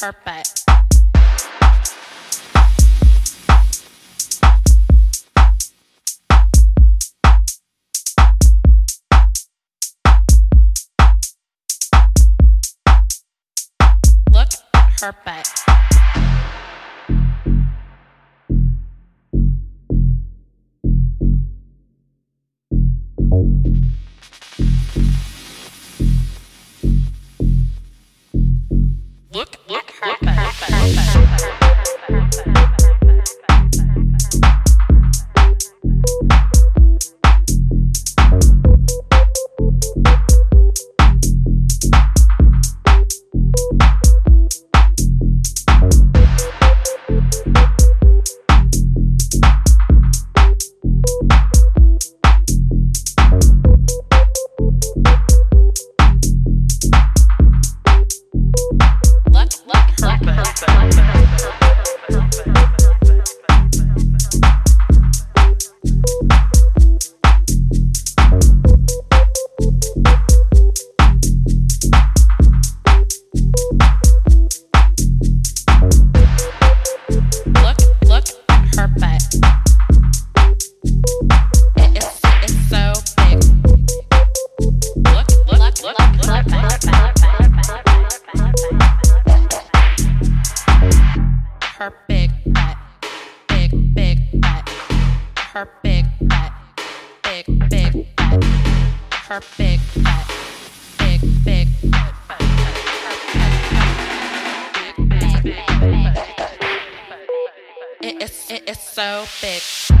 her butt. Look at her butt. her big butt, big big butt, her big butt, big big butt. It's, it's so big.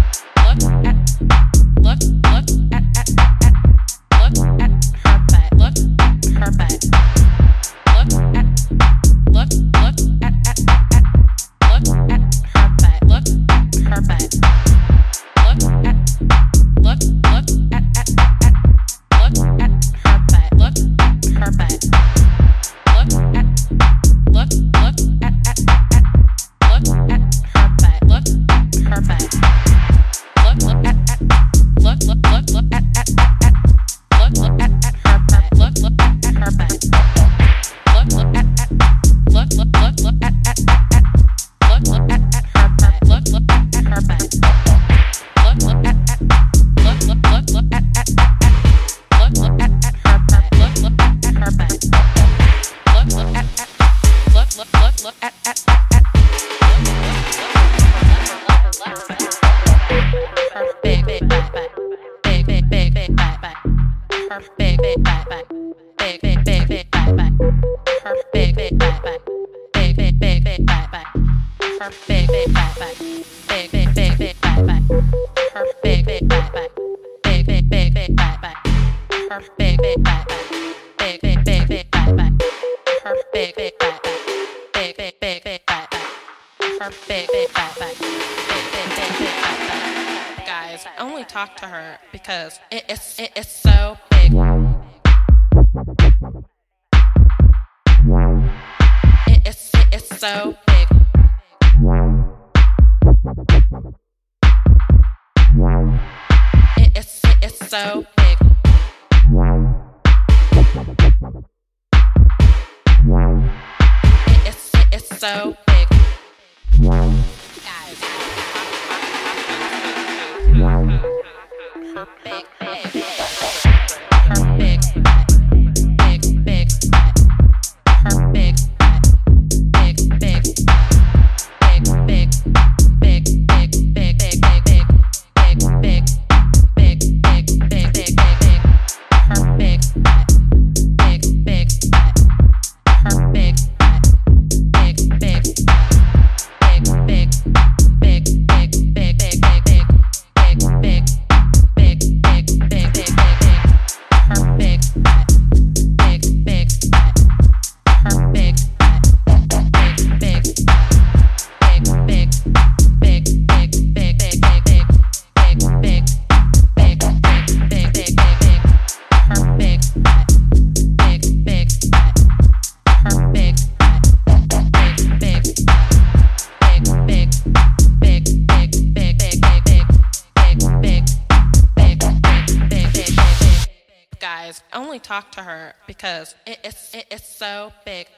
perfect. talk to her because it is it is so big. It is it is so big. It is it is so big. It is it is so big. talk to her because it, it's, it, it's so big.